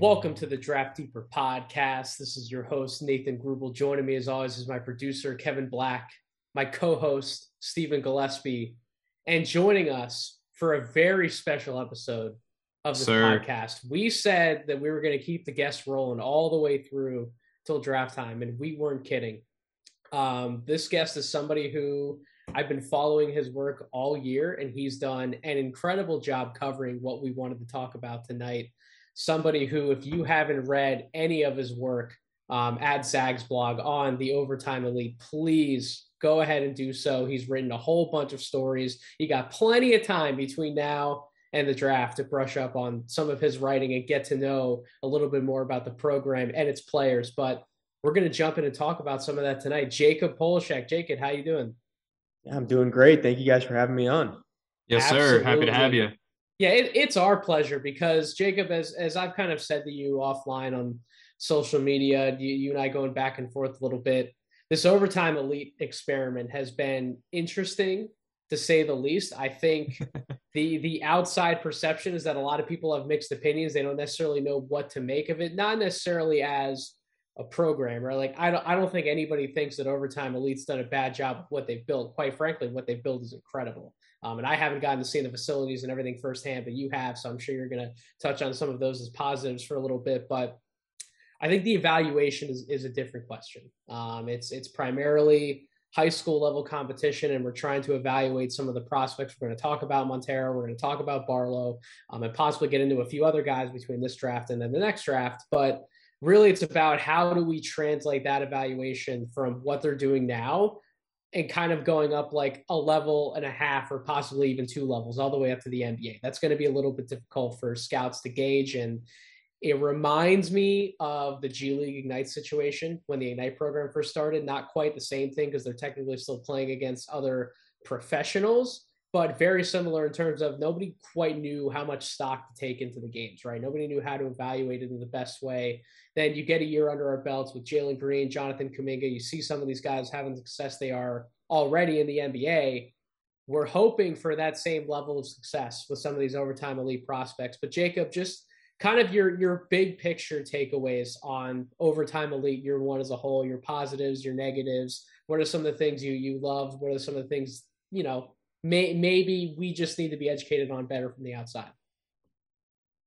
Welcome to the Draft Deeper podcast. This is your host, Nathan Grubel. Joining me, as always, is my producer, Kevin Black, my co host, Stephen Gillespie, and joining us for a very special episode of the podcast. We said that we were going to keep the guests rolling all the way through till draft time, and we weren't kidding. Um, this guest is somebody who I've been following his work all year, and he's done an incredible job covering what we wanted to talk about tonight. Somebody who, if you haven't read any of his work um, at Zag's blog on the Overtime Elite, please go ahead and do so. He's written a whole bunch of stories. He got plenty of time between now and the draft to brush up on some of his writing and get to know a little bit more about the program and its players. But we're going to jump in and talk about some of that tonight. Jacob Polacheck. Jacob, how you doing? Yeah, I'm doing great. Thank you guys for having me on. Yes, Absolutely. sir. Happy to have you. Yeah, it, it's our pleasure because Jacob, as as I've kind of said to you offline on social media, you, you and I going back and forth a little bit. This overtime elite experiment has been interesting to say the least. I think the the outside perception is that a lot of people have mixed opinions. They don't necessarily know what to make of it, not necessarily as a program, right? Like I don't I don't think anybody thinks that Overtime Elite's done a bad job of what they've built. Quite frankly, what they've built is incredible. Um, and I haven't gotten to see the facilities and everything firsthand, but you have, so I'm sure you're going to touch on some of those as positives for a little bit. But I think the evaluation is, is a different question. Um, it's it's primarily high school level competition, and we're trying to evaluate some of the prospects. We're going to talk about Montero, we're going to talk about Barlow, um, and possibly get into a few other guys between this draft and then the next draft. But really it's about how do we translate that evaluation from what they're doing now and kind of going up like a level and a half or possibly even two levels all the way up to the NBA. That's going to be a little bit difficult for scouts to gauge and it reminds me of the G League Ignite situation when the Ignite program first started. Not quite the same thing because they're technically still playing against other professionals, but very similar in terms of nobody quite knew how much stock to take into the games, right? Nobody knew how to evaluate it in the best way. Then you get a year under our belts with Jalen Green, Jonathan Kuminga. You see some of these guys having the success they are already in the NBA. We're hoping for that same level of success with some of these overtime elite prospects. But Jacob, just kind of your your big picture takeaways on overtime elite year one as a whole, your positives, your negatives. What are some of the things you you love? What are some of the things you know may, maybe we just need to be educated on better from the outside.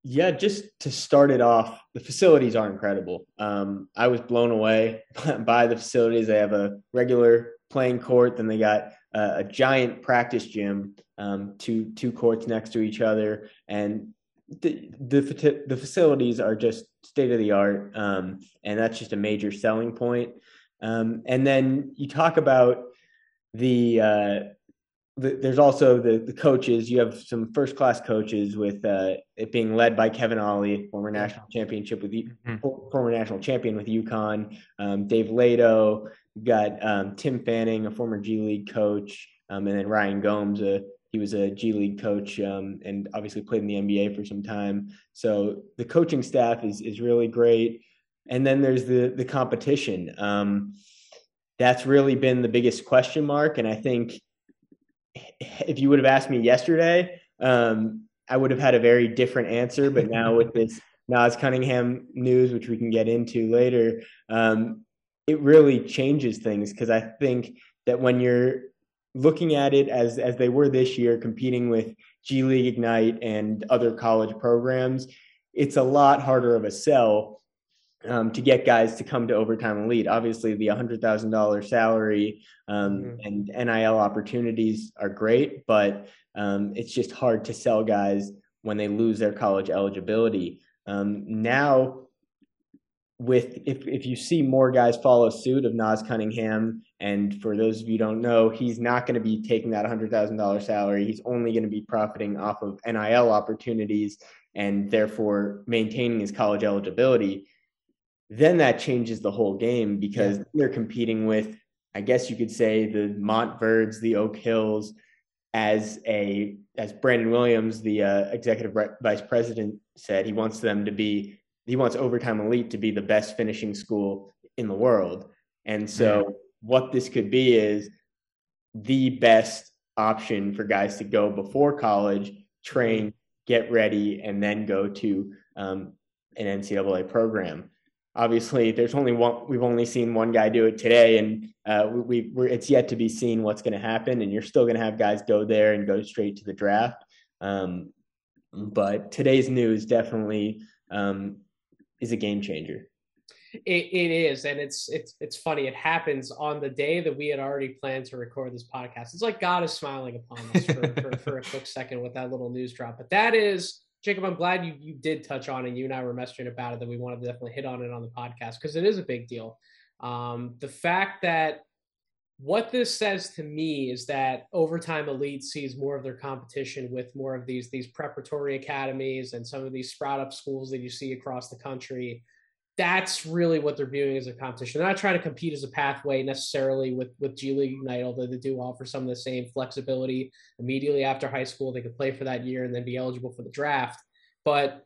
Yeah, just to start it off, the facilities are incredible. Um, I was blown away by the facilities. They have a regular playing court, then they got a, giant practice gym, um, two two courts next to each other, and the the, the facilities are just state of the art, um, and that's just a major selling point. Um, and then you talk about the uh, the, there's also the the coaches. You have some first class coaches with uh, it being led by Kevin Ollie, former national championship with mm-hmm. former national champion with UConn. Um, Dave Leitao, got um, Tim Fanning, a former G League coach, um, and then Ryan Gomes, a, he was a G League coach um, and obviously played in the NBA for some time. So the coaching staff is is really great. And then there's the the competition. Um, that's really been the biggest question mark, and I think if you would have asked me yesterday, um, I would have had a very different answer. But now with this Nas Cunningham news, which we can get into later, um, it really changes things because I think that when you're looking at it as as they were this year, competing with G League Ignite and other college programs, it's a lot harder of a sell um, to get guys to come to Overtime Elite. Obviously, the $100,000 salary um, mm-hmm. and NIL opportunities are great, but um, it's just hard to sell guys when they lose their college eligibility. Um, now, with if if you see more guys follow suit of Nas Cunningham, and for those of you don't know, he's not going to be taking that hundred thousand dollar salary. He's only going to be profiting off of NIL opportunities and therefore maintaining his college eligibility then that changes the whole game because yeah. they're competing with, I guess you could say, the Montverdes, the Oak Hills, as a as Brandon Williams, the uh, executive vice president, said, he wants them to be he wants Overtime Elite to be the best finishing school in the world. And so, yeah. what this could be is the best option for guys to go before college, train, get ready, and then go to um, an NCAA program. Obviously, there's only one. We've only seen one guy do it today, and uh, we, we it's yet to be seen what's going to happen. And you're still going to have guys go there and go straight to the draft. Um, but today's news definitely um, is a game changer. It, it is, and it's it's it's funny. It happens on the day that we had already planned to record this podcast. It's like God is smiling upon us for, for, for a quick second with that little news drop. But that is Jacob. I'm glad you you did touch on, and you and I were messaging about it. That we wanted to definitely hit on it on the podcast because it is a big deal. Um, the fact that what this says to me is that overtime elite sees more of their competition with more of these these preparatory academies and some of these sprout up schools that you see across the country that's really what they're viewing as a competition. They're not trying to compete as a pathway necessarily with with G League Ignite, although they do offer some of the same flexibility. Immediately after high school, they could play for that year and then be eligible for the draft. But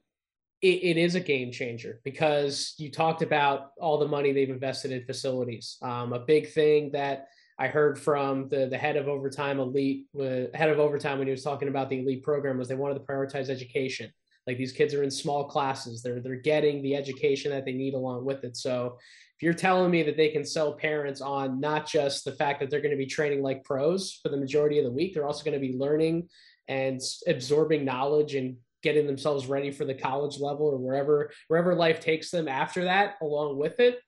it, it is a game changer because you talked about all the money they've invested in facilities. Um, a big thing that I heard from the the head of overtime elite, uh, head of overtime when he was talking about the elite program was they wanted to prioritize education. Like these kids are in small classes. They're they're getting the education that they need along with it. So if you're telling me that they can sell parents on not just the fact that they're going to be training like pros for the majority of the week, they're also going to be learning and absorbing knowledge and getting themselves ready for the college level or wherever wherever life takes them after that along with it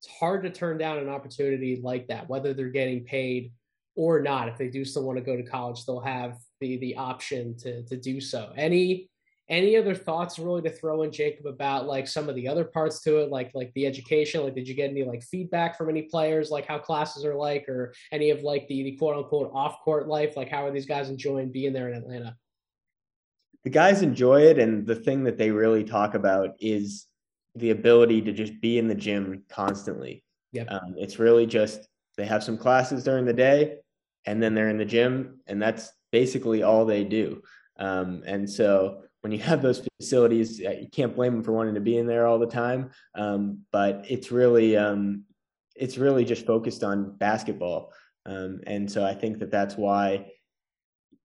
it's hard to turn down an opportunity like that whether they're getting paid or not if they do still want to go to college they'll have the the option to to do so any any other thoughts really to throw in jacob about like some of the other parts to it? Like like the education? Like did you get any like feedback from any players like how classes are like or any of like the, the quote unquote off court life? Like how are these guys enjoying being there in atlanta? The guys enjoy it and the thing that they really talk about is the ability to just be in the gym constantly. Yep. Um, it's really just they have some classes during the day and then they're in the gym and that's basically all they do. Um, and so when you have those facilities, you can't blame them for wanting to be in there all the time. Um, but it's really, um, it's really just focused on basketball. Um, and so I think that that's why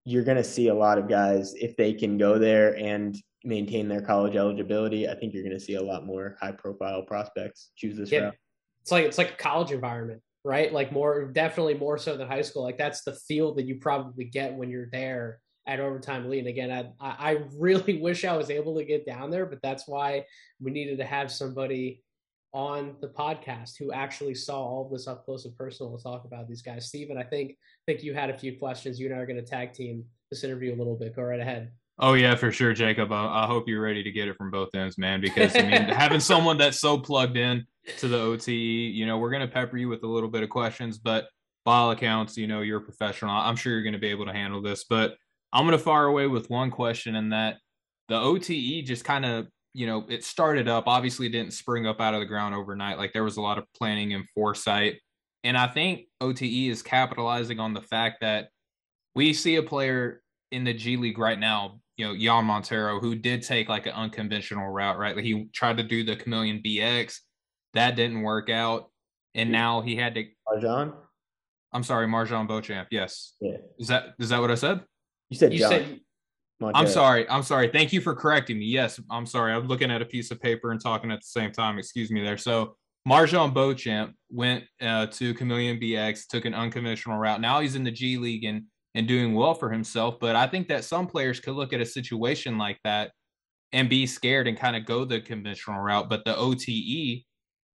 you're going to see a lot of guys if they can go there and maintain their college eligibility. I think you're going to see a lot more high profile prospects choose this yeah. route. It's like it's like a college environment, right? Like more definitely more so than high school. Like that's the feel that you probably get when you're there at overtime elite. Again, I I really wish I was able to get down there, but that's why we needed to have somebody on the podcast who actually saw all this up close and personal to talk about these guys. Steven, I think I think you had a few questions. You and I are going to tag team this interview a little bit. Go right ahead. Oh yeah, for sure, Jacob. I, I hope you're ready to get it from both ends, man. Because I mean, having someone that's so plugged in to the OTE, you know, we're going to pepper you with a little bit of questions, but by all accounts, you know, you're a professional. I'm sure you're going to be able to handle this. But I'm going to fire away with one question, and that the OTE just kind of, you know, it started up. Obviously, didn't spring up out of the ground overnight. Like there was a lot of planning and foresight. And I think OTE is capitalizing on the fact that we see a player in the G League right now, you know, Jean Montero, who did take like an unconventional route, right? Like he tried to do the Chameleon BX, that didn't work out. And now he had to. Marjon? I'm sorry, MarJon Beauchamp. Yes. Yeah. Is that is that what I said? You said you John. Said, I'm sorry. I'm sorry. Thank you for correcting me. Yes, I'm sorry. I'm looking at a piece of paper and talking at the same time. Excuse me there. So MarJon Beauchamp went uh, to Chameleon BX, took an unconventional route. Now he's in the G League and and doing well for himself. But I think that some players could look at a situation like that and be scared and kind of go the conventional route. But the OTE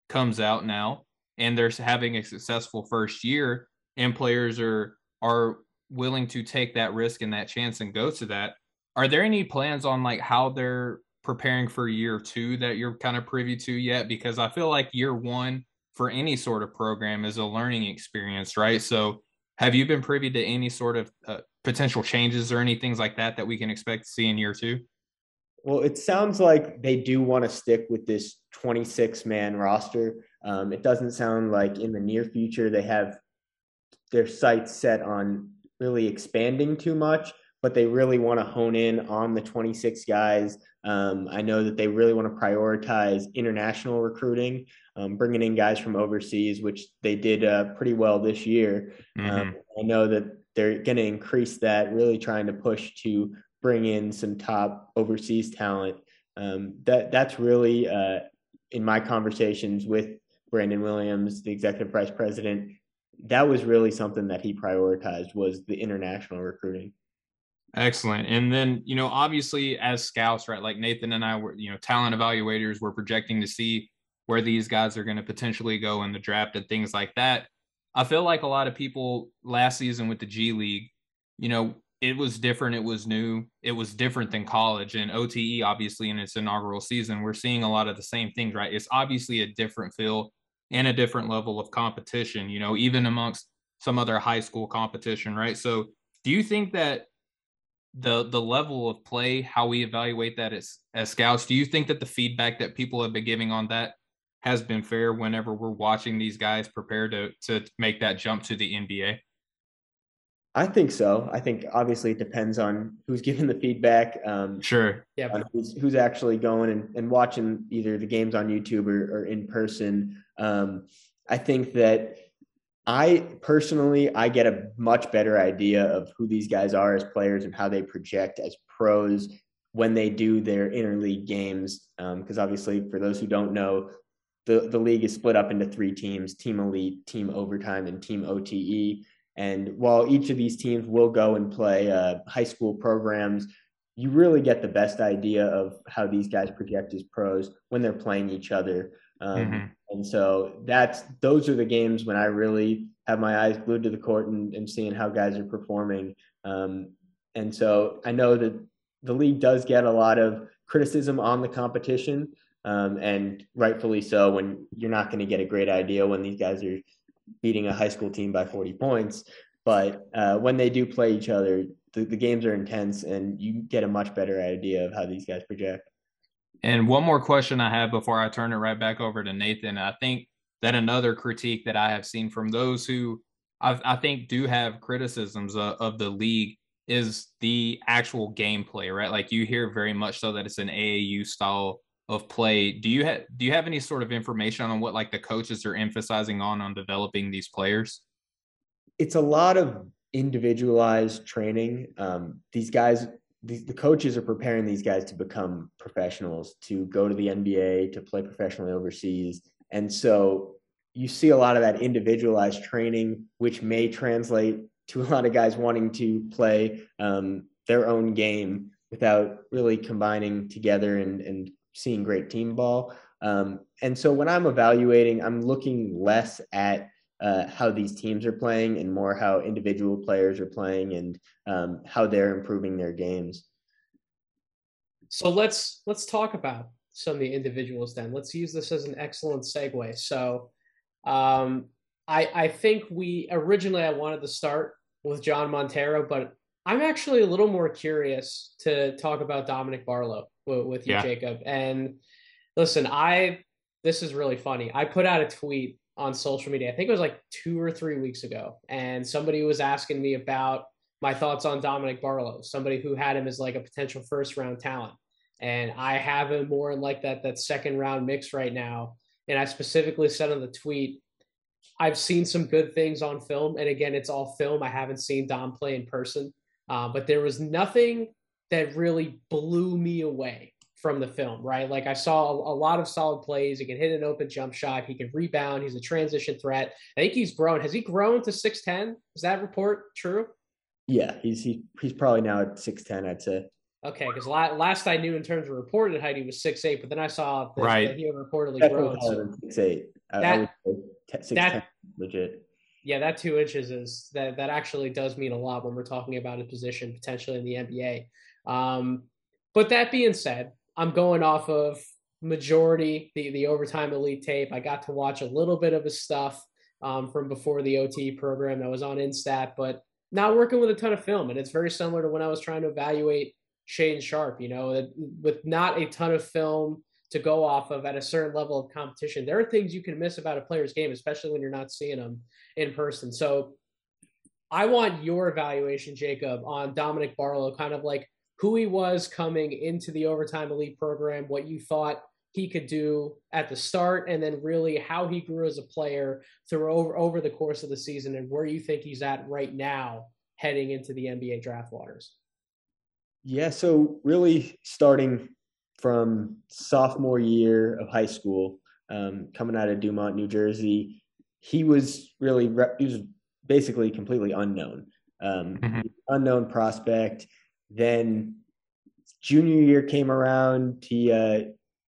comes out now, and they're having a successful first year, and players are are willing to take that risk and that chance and go to that. Are there any plans on like how they're preparing for year two that you're kind of privy to yet? Because I feel like year one for any sort of program is a learning experience, right? So have you been privy to any sort of uh, potential changes or any things like that that we can expect to see in year two? Well, it sounds like they do want to stick with this 26 man roster. Um, it doesn't sound like in the near future they have their sights set on really expanding too much, but they really want to hone in on the 26 guys. Um, I know that they really want to prioritize international recruiting, um, bringing in guys from overseas, which they did uh, pretty well this year. Um, mm-hmm. I know that they're going to increase that, really trying to push to bring in some top overseas talent Um, that that's really uh, in my conversations with Brandon Williams, the executive vice president. That was really something that he prioritized was the international recruiting. Excellent. And then, you know, obviously as scouts, right, like Nathan and I were, you know, talent evaluators, we're projecting to see where these guys are going to potentially go in the draft and things like that. I feel like a lot of people last season with the G League, you know, it was different. It was new. It was different than college and OTE, obviously, in its inaugural season. We're seeing a lot of the same things, right? It's obviously a different feel and a different level of competition, you know, even amongst some other high school competition, right? So, do you think that the the level of play, how we evaluate that as as scouts, do you think that the feedback that people have been giving on that has been fair whenever we're watching these guys prepare to to make that jump to the NBA? I think so. I think obviously it depends on who's giving the feedback. Um, sure. Yeah. Who's, who's actually going and, and watching either the games on YouTube or, or in person. Um, I think that I personally, I get a much better idea of who these guys are as players and how they project as pros when they do their interleague games. Because um, obviously, for those who don't know, the, the league is split up into three teams team elite, team overtime, and team OTE. And while each of these teams will go and play uh, high school programs, you really get the best idea of how these guys project as pros when they're playing each other. Um, mm-hmm. And so that's those are the games when I really have my eyes glued to the court and, and seeing how guys are performing. Um, and so I know that the league does get a lot of criticism on the competition, um, and rightfully so. When you're not going to get a great idea when these guys are beating a high school team by 40 points. But uh, when they do play each other, the, the games are intense and you get a much better idea of how these guys project. And one more question I have before I turn it right back over to Nathan. I think that another critique that I have seen from those who I, I think do have criticisms of, of, the league is the actual gameplay, right? Like you hear very much so that it's an AAU style of play. Do you have do you have any sort of information on what like the coaches are emphasizing on on developing these players? It's a lot of individualized training. Um, these guys, these, the coaches are preparing these guys to become professionals, to go to the NBA, to play professionally overseas, and so you see a lot of that individualized training, which may translate to a lot of guys wanting to play um, their own game without really combining together and, and seeing great team ball. Um, and so when I'm evaluating, I'm looking less at uh, how these teams are playing and more how individual players are playing and um, how they're improving their games. So let's let's talk about some of the individuals then. Let's use this as an excellent segue. So um, I I think we originally I wanted to start with Jean Montero, but I'm actually a little more curious to talk about Dominic Barlow with, with you, yeah. Jacob. And listen, I this is really funny. I put out a tweet on social media. I think it was like two or three weeks ago, and somebody was asking me about my thoughts on Dominic Barlow, somebody who had him as like a potential first round talent. And I have him more in like that that second round mix right now. And I specifically said on the tweet, I've seen some good things on film, and again, it's all film. I haven't seen Dom play in person, uh, but there was nothing that really blew me away from the film, right? Like I saw a, lot of solid plays. He can hit an open jump shot. He can rebound. He's a transition threat. I think he's grown. Has he grown to 6'10? Is that report true? Yeah, he's he, he's probably now at 6'10, I'd say. Okay, because la- last I knew in terms of reported height, he was six eight, but then I saw that, right. that he had reportedly Definitely grown. So six eight. That, I would say six that, 10, legit yeah, that two inches is that that actually does mean a lot when we're talking about a position potentially in the NBA. Um, but that being said, I'm going off of majority the the overtime elite tape. I got to watch a little bit of his stuff um, from before the OT program that was on Instat, but not working with a ton of film. And it's very similar to when I was trying to evaluate Shane Sharpe. You know, with not a ton of film to go off of at a certain level of competition. There are things you can miss about a player's game, especially when you're not seeing them in person. So I want your evaluation, Jacob, on Dominic Barlow, kind of like who he was coming into the overtime elite program, what you thought he could do at the start, and then really how he grew as a player through over, over the course of the season and where you think he's at right now heading into the NBA draft waters. Yeah, so really starting from sophomore year of high school, um, coming out of Dumont, New Jersey, he was really he was basically completely unknown, um, mm-hmm. unknown prospect. Then junior year came around, he uh,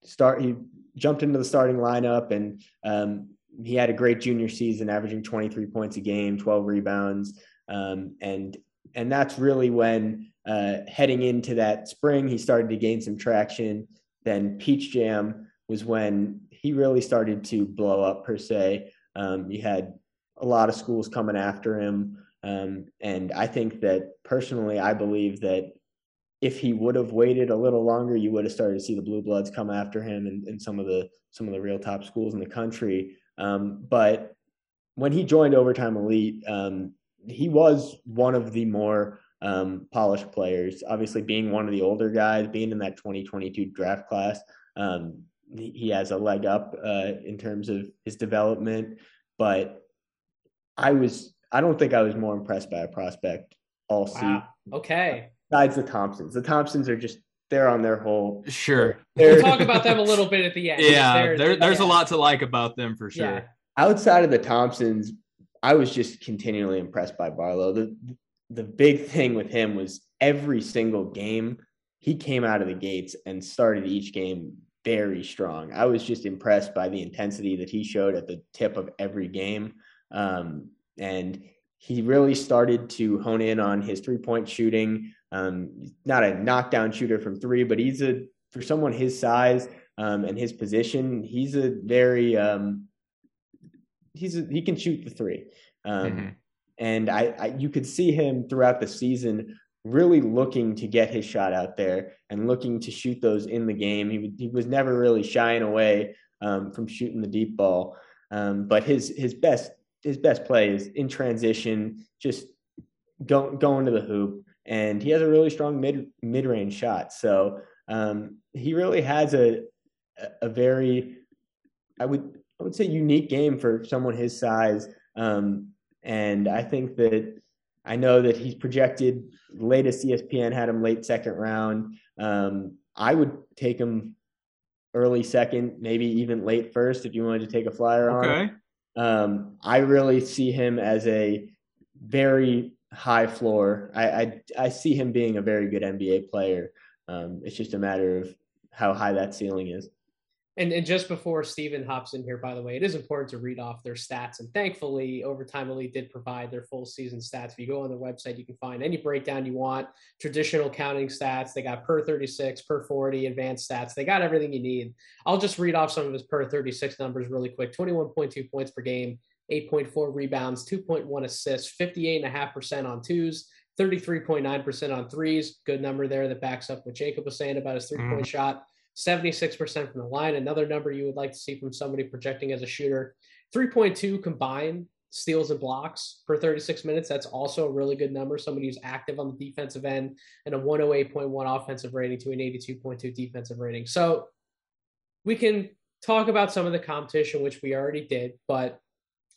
start he jumped into the starting lineup and um, he had a great junior season, averaging 23 points a game, 12 rebounds, um, and and that's really when uh, heading into that spring he started to gain some traction. Then Peach Jam was when he really started to blow up per se. Um, you had a lot of schools coming after him, um, and I think that personally, I believe that if he would have waited a little longer, you would have started to see the blue bloods come after him and, and some of the some of the real top schools in the country. Um, but when he joined Overtime Elite, um, he was one of the more um, polished players. Obviously, being one of the older guys, being in that 2022 draft class, um, he, has a leg up uh, in terms of his development. But I was, I don't think I was more impressed by a prospect all wow. season. Okay. Besides the Thompsons, the Thompsons are just they're on their whole. Sure. We'll talk about them a little bit at the end. Yeah, they're, there, there's yeah. a lot to like about them for sure. Yeah. Outside of the Thompsons, I was just continually impressed by Barlow. The the big thing with him was every single game he came out of the gates and started each game very strong. I was just impressed by the intensity that he showed at the tip of every game. Um, and he really started to hone in on his three point shooting. Um, not a knockdown shooter from three, but he's a for someone his size um, and his position, he's a very um, he's a, he can shoot the three. Um, mm-hmm. And I, I, you could see him throughout the season really looking to get his shot out there and looking to shoot those in the game. He, he was never really shying away um, from shooting the deep ball. Um, but his his best his best play is in transition, just go, going to the hoop, and he has a really strong mid mid range shot. So um, he really has a a very I would I would say unique game for someone his size. Um, and I think that I know that he's projected latest ESPN had him late second round. Um, I would take him early second, maybe even late first if you wanted to take a flyer okay. on. Um, I really see him as a very high floor. I, I, I see him being a very good NBA player. Um, it's just a matter of how high that ceiling is. And, and just before Steven hops in here, by the way, it is important to read off their stats. And thankfully, Overtime Elite did provide their full season stats. If you go on their website, you can find any breakdown you want, traditional counting stats. They got per 36, per 40, advanced stats. They got everything you need. I'll just read off some of his per 36 numbers really quick 21.2 points per game, 8.4 rebounds, 2.1 assists, 58.5% on twos. 33.9% on threes, good number there that backs up what Jacob was saying about his three point mm. shot. 76% from the line, another number you would like to see from somebody projecting as a shooter. 3.2 combined steals and blocks for 36 minutes. That's also a really good number. Somebody who's active on the defensive end and a 108.1 offensive rating to an 82.2 defensive rating. So we can talk about some of the competition, which we already did, but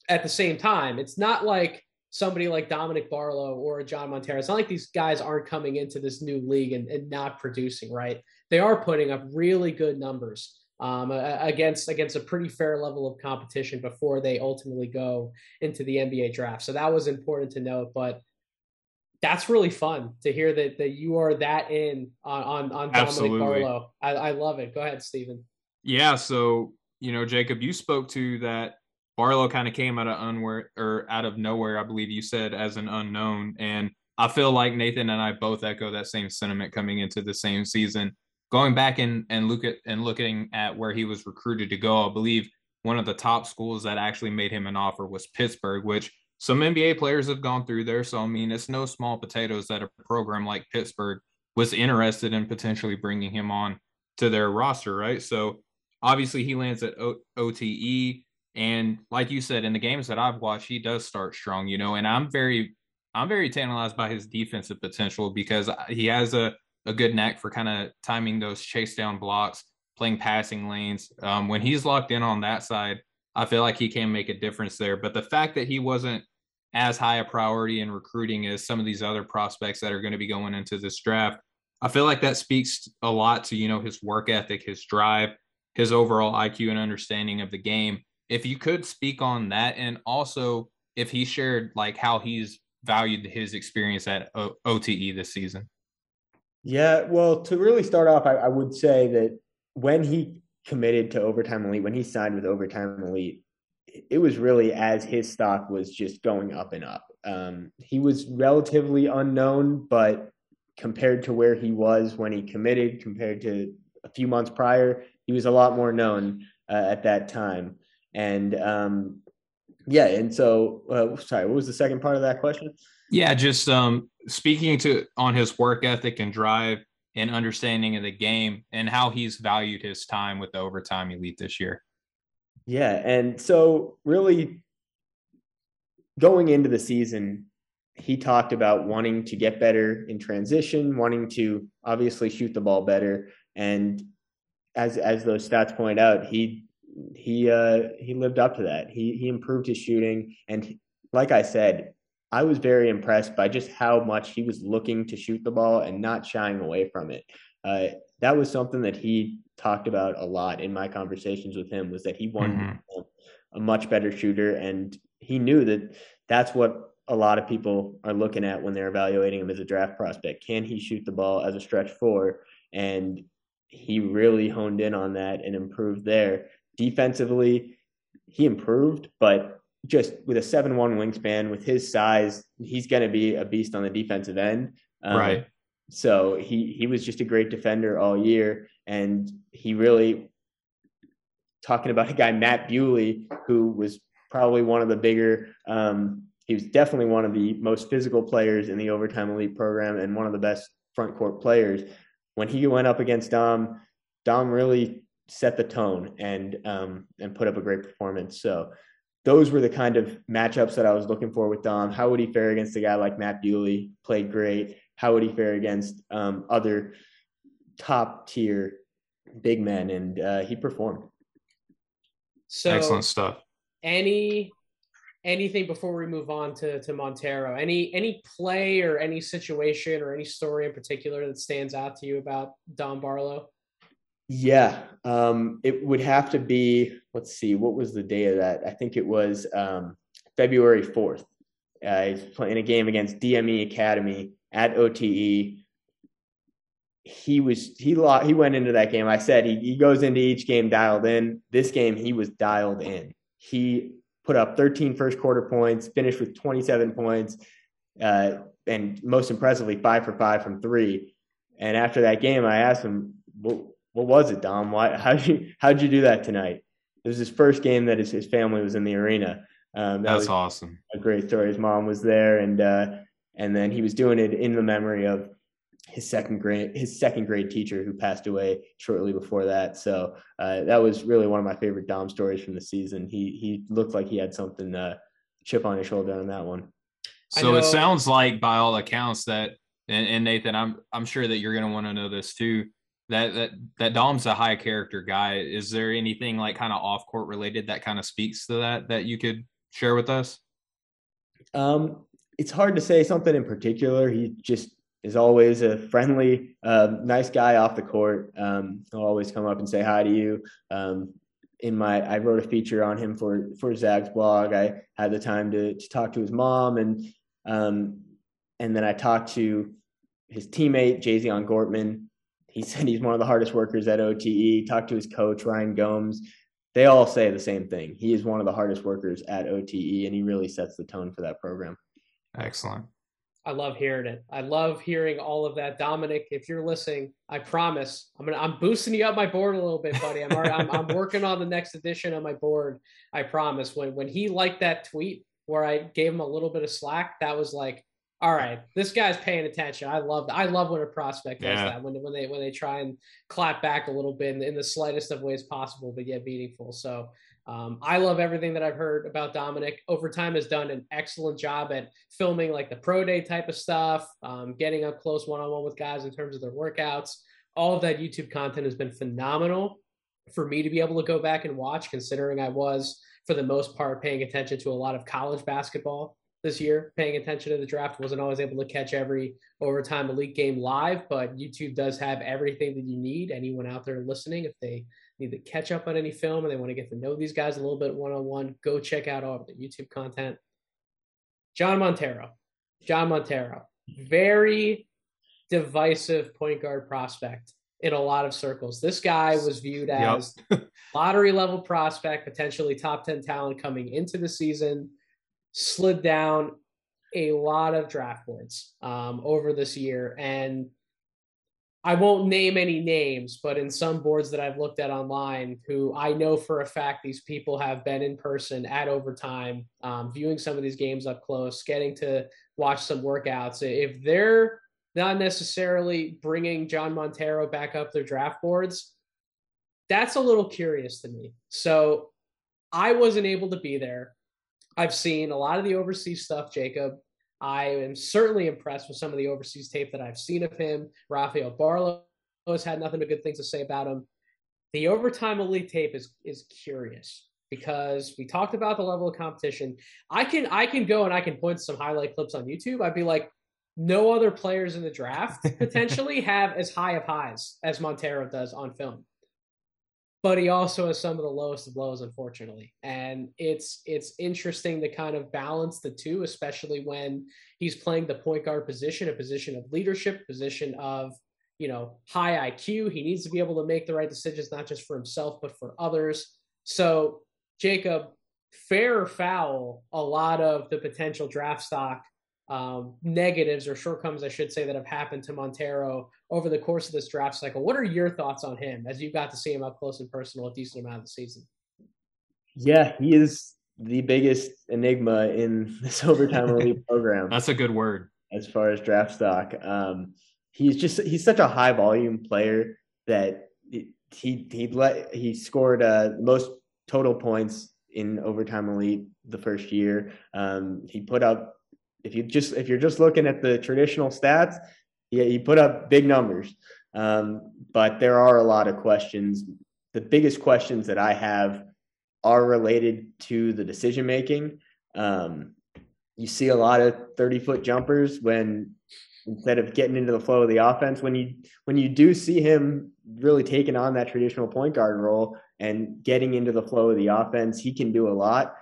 at the same time, it's not like somebody like Dominic Barlow or Jean Montero. It's not like these guys aren't coming into this new league and, and not producing, right? They are putting up really good numbers um, against against a pretty fair level of competition before they ultimately go into the NBA draft. So that was important to note, but that's really fun to hear that that you are that in on on, on Dominic Barlow. I, I love it. Go ahead, Stephen. Yeah. So you know, Jacob, you spoke to that Barlow kind of came out of unwhere or out of nowhere, I believe you said, as an unknown. And I feel like Nathan and I both echo that same sentiment coming into the same season. Going back and, and look at and looking at where he was recruited to go, I believe one of the top schools that actually made him an offer was Pittsburgh, which some NBA players have gone through there. So I mean, it's no small potatoes that a program like Pittsburgh was interested in potentially bringing him on to their roster, right? So obviously he lands at o- OTE and like you said, in the games that I've watched, he does start strong, you know, and I'm very, I'm very tantalized by his defensive potential because he has a, a good knack for kind of timing those chase down blocks, playing passing lanes. Um, when he's locked in on that side, I feel like he can make a difference there. But the fact that he wasn't as high a priority in recruiting as some of these other prospects that are going to be going into this draft, I feel like that speaks a lot to, you know, his work ethic, his drive, his overall IQ and understanding of the game. If you could speak on that and also if he shared like how he's valued his experience at o- OTE this season. Yeah, well, to really start off, I, I would say that when he committed to Overtime Elite, when he signed with Overtime Elite, it was really as his stock was just going up and up. Um, he was relatively unknown, but compared to where he was when he committed, compared to a few months prior, he was a lot more known uh, at that time. And um, yeah, and so uh, sorry, what was the second part of that question? Yeah, just um, speaking to on his work ethic and drive and understanding of the game and how he's valued his time with the overtime elite this year. Yeah, and so really going into the season, he talked about wanting to get better in transition, wanting to obviously shoot the ball better, and as as those stats point out, he he uh, he lived up to that. He he improved his shooting, and like I said, I was very impressed by just how much he was looking to shoot the ball and not shying away from it. Uh, that was something that he talked about a lot in my conversations with him was that he wanted mm-hmm. a much better shooter, and he knew that that's what a lot of people are looking at when they're evaluating him as a draft prospect. Can he shoot the ball as a stretch four? And he really honed in on that and improved there. Defensively, he improved, but just with a seven one wingspan, with his size, he's going to be a beast on the defensive end. Um, right. So he he was just a great defender all year, and he really talking about a guy Matt Bewley who was probably one of the bigger. Um, he was definitely one of the most physical players in the overtime elite program and one of the best front court players. When he went up against Dom, Dom really set the tone and um, and put up a great performance. So those were the kind of matchups that I was looking for with Dom. How would he fare against a guy like Matt Bewley? Played great. How would he fare against um, other top tier big men? And uh, he performed. So excellent stuff. Any anything before we move on to to Montero? Any any play or any situation or any story in particular that stands out to you about Dom Barlow? Yeah, um, it would have to be. Let's see, what was the day of that? I think it was um, February fourth. Uh, he's playing a game against DME Academy at OTE. He was he lost, he went into that game. I said he he goes into each game dialed in. This game he was dialed in. He put up 13 first quarter points, finished with 27 points, uh, and most impressively five for five from three. And after that game, I asked him, "Well." What was it, Dom? Why? How did you how did you do that tonight? It was his first game that his, his family was in the arena. Um, that That's awesome. A great story. His mom was there, and uh, and then he was doing it in the memory of his second grade his second grade teacher who passed away shortly before that. So uh, that was really one of my favorite Dom stories from the season. He he looked like he had something uh, chip on his shoulder on that one. So it sounds like, by all accounts, that and, and Nathan, I'm I'm sure that you're going to want to know this too that that that Dom's a high character guy. Is there anything like kind of off court related that kind of speaks to that that you could share with us? Um, it's hard to say something in particular. He just is always a friendly, uh, nice guy off the court. Um, he'll always come up and say hi to you. Um, in my, I wrote a feature on him for for Zag's blog. I had the time to to talk to his mom and um, and then I talked to his teammate Jazian Gortman, he said he's one of the hardest workers at OTE. Talked to his coach, Ryan Gomes. They all say the same thing. He is one of the hardest workers at OTE, and he really sets the tone for that program. Excellent. I love hearing it. I love hearing all of that. Dominic, if you're listening, I promise I'm gonna I'm boosting you up my board a little bit, buddy. I'm already, I'm, I'm working on the next edition of my board. I promise. When when he liked that tweet where I gave him a little bit of slack, that was like all right, this guy's paying attention. I love I love when a prospect does yeah. that when when they when they try and clap back a little bit in, in the slightest of ways possible, but yet meaningful. So um, I love everything that I've heard about Dominic. Overtime has done an excellent job at filming like the pro day type of stuff, um, getting up close one on one with guys in terms of their workouts. All of that YouTube content has been phenomenal for me to be able to go back and watch, considering I was for the most part paying attention to a lot of college basketball this year paying attention to the draft. Wasn't always able to catch every overtime elite game live, but YouTube does have everything that you need. Anyone out there listening, if they need to catch up on any film and they want to get to know these guys a little bit one on one, go check out all of the YouTube content. Jean Montero. Jean Montero. Very divisive point guard prospect in a lot of circles. This guy was viewed as yep. lottery level prospect, potentially top 10 talent coming into the season slid down a lot of draft boards um, over this year. And I won't name any names, but in some boards that I've looked at online, who I know for a fact these people have been in person at overtime, um, viewing some of these games up close, getting to watch some workouts. If they're not necessarily bringing Jean Montero back up their draft boards, that's a little curious to me. So I wasn't able to be there. I've seen a lot of the overseas stuff, Jacob. I am certainly impressed with some of the overseas tape that I've seen of him. Rafael Barlow has had nothing but good things to say about him. The overtime elite tape is is curious because we talked about the level of competition. I can I can go and I can point to some highlight clips on YouTube. I'd be like, no other players in the draft potentially have as high of highs as Montero does on film but he also has some of the lowest of lows, unfortunately. And it's it's interesting to kind of balance the two, especially when he's playing the point guard position, a position of leadership, position of you know high IQ. He needs to be able to make the right decisions, not just for himself but for others. So Jacob, fair or foul, a lot of the potential draft stock um, negatives or shortcomings, I should say, that have happened to Montero over the course of this draft cycle. What are your thoughts on him as you got to see him up close and personal a decent amount of the season? Yeah, he is the biggest enigma in this overtime elite program. That's a good word as far as draft stock. Um, he's just he's such a high volume player that he he let he scored uh, most total points in overtime elite the first year. Um, he put up if you just if you're just looking at the traditional stats, yeah, he put up big numbers. Um, but there are a lot of questions. The biggest questions that I have are related to the decision making. Um, you see a lot of 30 foot jumpers when instead of getting into the flow of the offense when you when you do see him really taking on that traditional point guard role and getting into the flow of the offense he can do a lot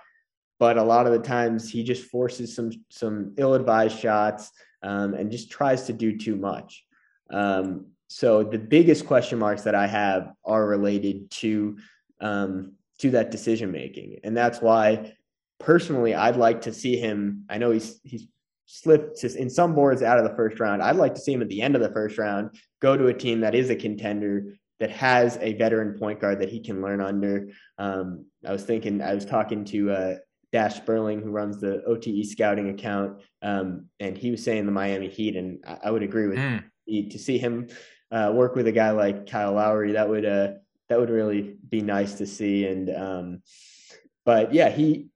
but a lot of the times he just forces some some ill-advised shots um, and just tries to do too much. Um, so the biggest question marks that I have are related to um, to that decision making, and that's why personally I'd like to see him. I know he's he's slipped in some boards out of the first round. I'd like to see him at the end of the first round go to a team that is a contender that has a veteran point guard that he can learn under. Um, I was thinking, I was talking to uh, Dash Sperling, who runs the OTE scouting account, um, and he was saying the Miami Heat, and I, I would agree with mm. to see him uh, work with a guy like Kyle Lowry. That would uh, that would really be nice to see. And um, but yeah, he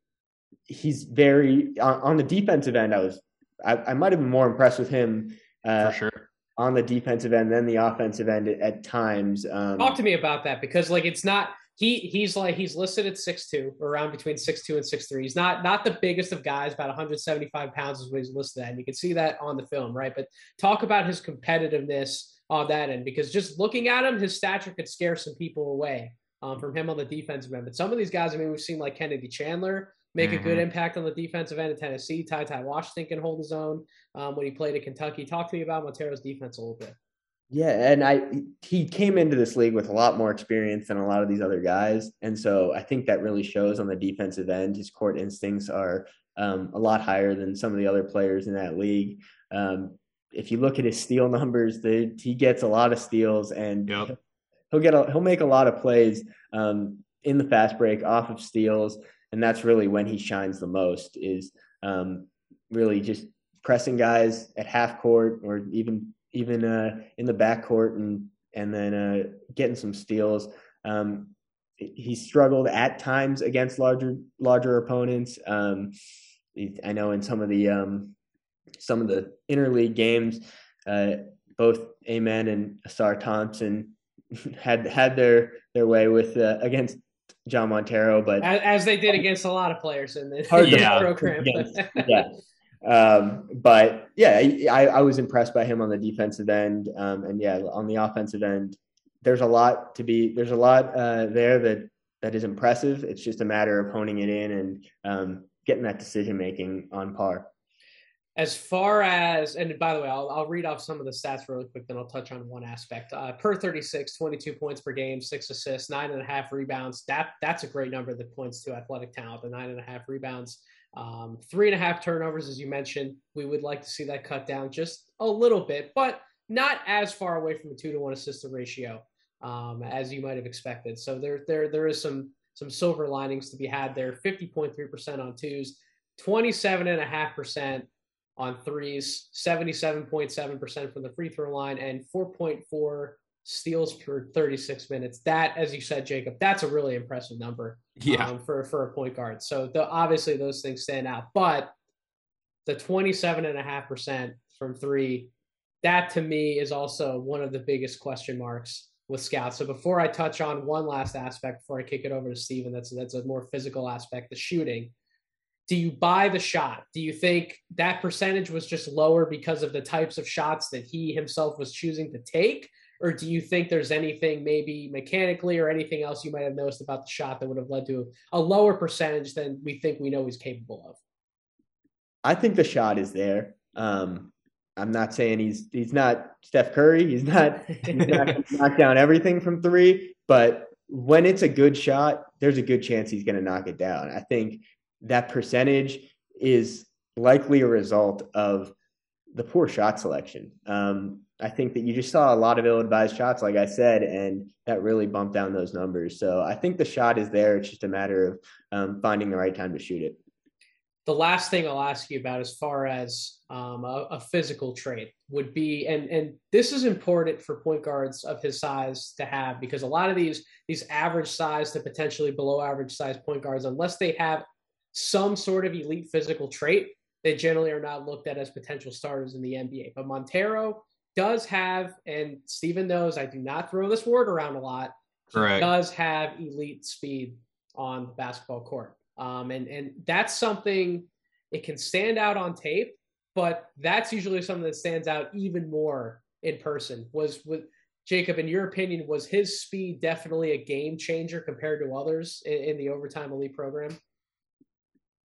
he's very on, on the defensive end. I was I, I might have been more impressed with him. Uh, For sure on the defensive end than the offensive end at, at times. Um, Talk to me about that because like it's not he he's like he's listed at six two, around between six two and six three. He's not not the biggest of guys, about 175 pounds is what he's listed at, and you can see that on the film, right? But talk about his competitiveness on that end, because just looking at him, his stature could scare some people away um, from him on the defensive end. But some of these guys, I mean, we've seen like Kennedy Chandler make mm-hmm. a good mm-hmm. impact on the defensive end of Tennessee. Ty Ty Washington can hold his own um, when he played at Kentucky. Talk to me about Montero's defense a little bit. Yeah, and I he came into this league with a lot more experience than a lot of these other guys, and so I think that really shows on the defensive end. His court instincts are um, a lot higher than some of the other players in that league. Um, if you look at his steal numbers, the, he gets a lot of steals, and yep. he'll get a, he'll make a lot of plays um, in the fast break off of steals, and that's really when he shines the most. Is um, really just pressing guys at half court or even even uh, in the backcourt and and then uh, getting some steals. Um, he struggled at times against larger larger opponents. Um, I know in some of the um, some of the interleague games, uh, both Amen and Ausar Thompson had had their their way with uh, against Jean Montero, but as, as, they did against a lot of players in the, hard yeah. program. yeah, Um, but yeah, I, I was impressed by him on the defensive end. Um, and yeah, on the offensive end, there's a lot to be, there's a lot uh, there that, that is impressive. It's just a matter of honing it in and um, getting that decision making on par. As far as, and by the way, I'll, I'll read off some of the stats really quick, then I'll touch on one aspect. Uh, per 36, 22 points per game, six assists, nine and a half rebounds. That That's a great number that points to athletic talent, the nine and a half rebounds. Um, three and a half turnovers, as you mentioned. We would like to see that cut down just a little bit, but not as far away from a two to one assist ratio um, as you might have expected. So there, there, there is some some silver linings to be had there. 50.3% on twos, 27.5% on threes, 77.7% from the free throw line, and 4.4 steals per 36 minutes. That, as you said, Jacob, that's a really impressive number yeah. Um, for, for a point guard. So the, obviously those things stand out, but the 27.5% from three, that to me is also one of the biggest question marks with scouts. So before I touch on one last aspect, before I kick it over to Steven, that's, that's a more physical aspect, the shooting do you buy the shot? Do you think that percentage was just lower because of the types of shots that he himself was choosing to take? Or do you think there's anything maybe mechanically or anything else you might have noticed about the shot that would have led to a lower percentage than we think we know he's capable of? I think the shot is there. Um, I'm not saying he's he's not Steph Curry. He's not he's not knock down everything from three, but when it's a good shot, there's a good chance he's going to knock it down. I think that percentage is likely a result of the poor shot selection. Um, I think that you just saw a lot of ill-advised shots, like I said, and that really bumped down those numbers. So I think the shot is there. It's just a matter of um, finding the right time to shoot it. The last thing I'll ask you about, as far as um, a, a, physical trait, would be, and and this is important for point guards of his size to have, because a lot of these these average size to potentially below average size point guards, unless they have some sort of elite physical trait, they generally are not looked at as potential starters in the NBA. But Montero does have, and Steven knows I do not throw this word around a lot. Correct. Does have elite speed on the basketball court. Um, and and that's something it can stand out on tape, but that's usually something that stands out even more in person. Was with Jacob, in your opinion, was his speed definitely a game changer compared to others in, in the overtime elite program?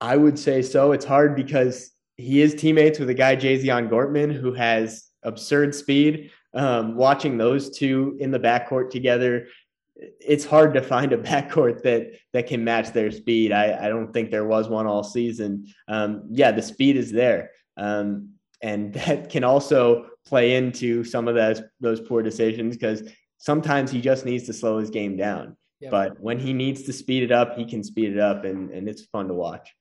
I would say so. It's hard because he is teammates with a guy, Jazian Gortman, who has absurd speed. Um, watching those two in the backcourt together, it's hard to find a backcourt that that can match their speed. I, I don't think there was one all season. Um, yeah, the speed is there, um, and that can also play into some of those those poor decisions because sometimes he just needs to slow his game down. But when he needs to speed it up, he can speed it up, and and it's fun to watch.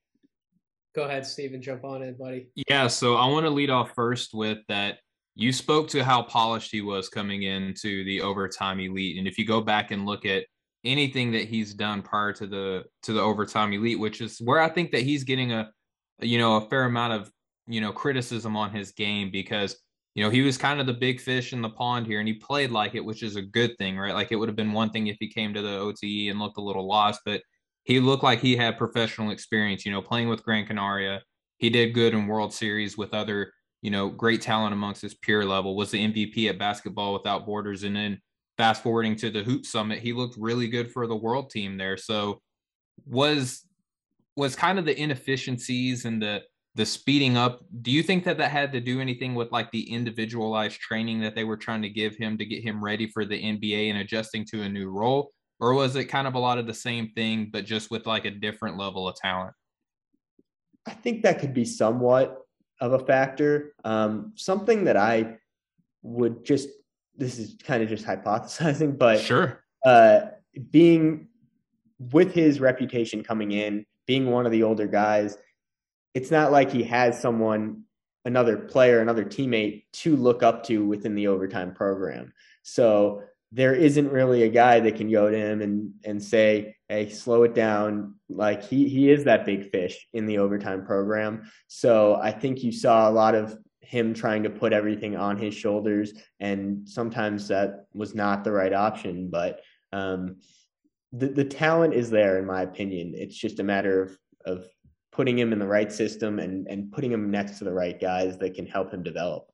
Go ahead, Steven. Jump on in, buddy. Yeah. So I want to lead off first with that. You spoke to how polished he was coming into the overtime elite, and if you go back and look at anything that he's done prior to the to the overtime elite, which is where I think that he's getting a you know a fair amount of you know criticism on his game because you know he was kind of the big fish in the pond here and he played like it which is a good thing right like it would have been one thing if he came to the OTE and looked a little lost but he looked like he had professional experience, you know, playing with Gran Canaria. He did good in World Series with other, you know, great talent amongst his peer level, was the MVP at Basketball Without Borders. And then fast forwarding to the Hoop Summit, he looked really good for the world team there. So was was kind of the inefficiencies and the the speeding up do you think that that had to do anything with like the individualized training that they were trying to give him to get him ready for the NBA and adjusting to a new role or was it kind of a lot of the same thing but just with like a different level of talent? I think that could be somewhat of a factor. Um, something that i would just this is kind of just hypothesizing but sure. uh, being with his reputation coming in being one of the older guys it's not like he has someone another player another teammate to look up to within the overtime program. So there isn't really a guy that can go to him and and say, "Hey, slow it down." Like he he is that big fish in the overtime program. So I think you saw a lot of him trying to put everything on his shoulders, and sometimes that was not the right option. But um, the the talent is there, in my opinion. It's just a matter of of putting him in the right system and and putting him next to the right guys that can help him develop.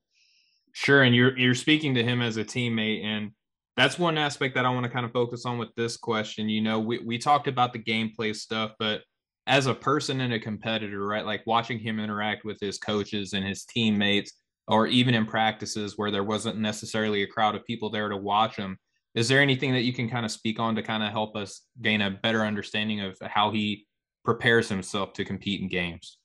Sure, and you're you're speaking to him as a teammate, and that's one aspect that I want to kind of focus on with this question. You know, we we talked about the gameplay stuff, but as a person and a competitor, right? Like watching him interact with his coaches and his teammates, or even in practices where there wasn't necessarily a crowd of people there to watch him. Is there anything that you can kind of speak on to kind of help us gain a better understanding of how he prepares himself to compete in games?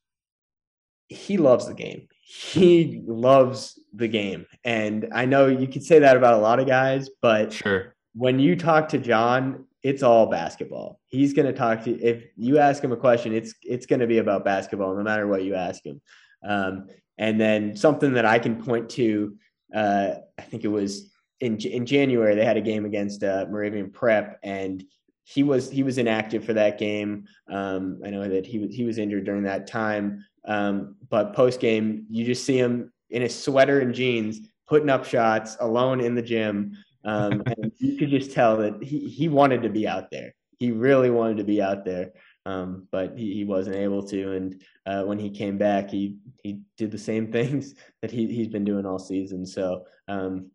He loves the game he loves the game. And I know you could say that about a lot of guys, but sure. When you talk to John, it's all basketball. He's going to talk to you. If you ask him a question, it's it's going to be about basketball, no matter what you ask him. Um, and then something that I can point to, uh, I think it was in in January they had a game against uh, Moravian Prep, and he was he was inactive for that game. Um, I know that he was he was injured during that time, um, but post game, you just see him in his sweater and jeans putting up shots alone in the gym. Um, and you could just tell that he, he wanted to be out there. He really wanted to be out there, um, but he, he wasn't able to. And uh, when he came back, he he did the same things that he he's been doing all season. So um,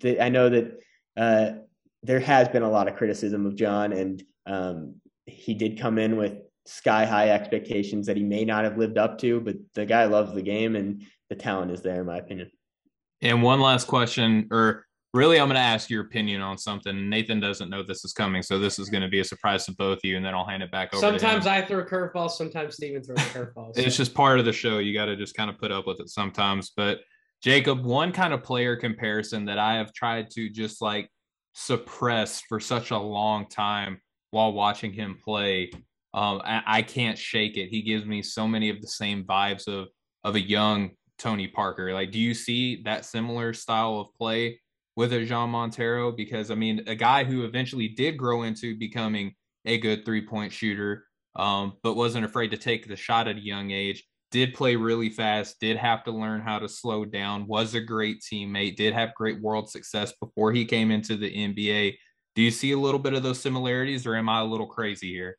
the, I know that uh, there has been a lot of criticism of John, and um, he did come in with sky high expectations that he may not have lived up to, but the guy loves the game and the talent is there, in my opinion. And one last question, or really, I'm going to ask your opinion on something. Nathan doesn't know this is coming, so this is going to be a surprise to both of you, and then I'll hand it back over. Sometimes I throw curveballs, sometimes Steven throws curveballs. it's just part of the show. You got to just kind of put up with it sometimes. But Jacob, one kind of player comparison that I have tried to just like suppress for such a long time while watching him play um, I, I, can't shake it. He gives me so many of the same vibes of of a young Tony Parker. Like, do you see that similar style of play with a Jean Montero? Because I mean, a guy who eventually did grow into becoming a good three point shooter, um, but wasn't afraid to take the shot at a young age. Did play really fast, did have to learn how to slow down, was a great teammate, did have great world success before he came into the NBA. Do you see a little bit of those similarities, or am I a little crazy here?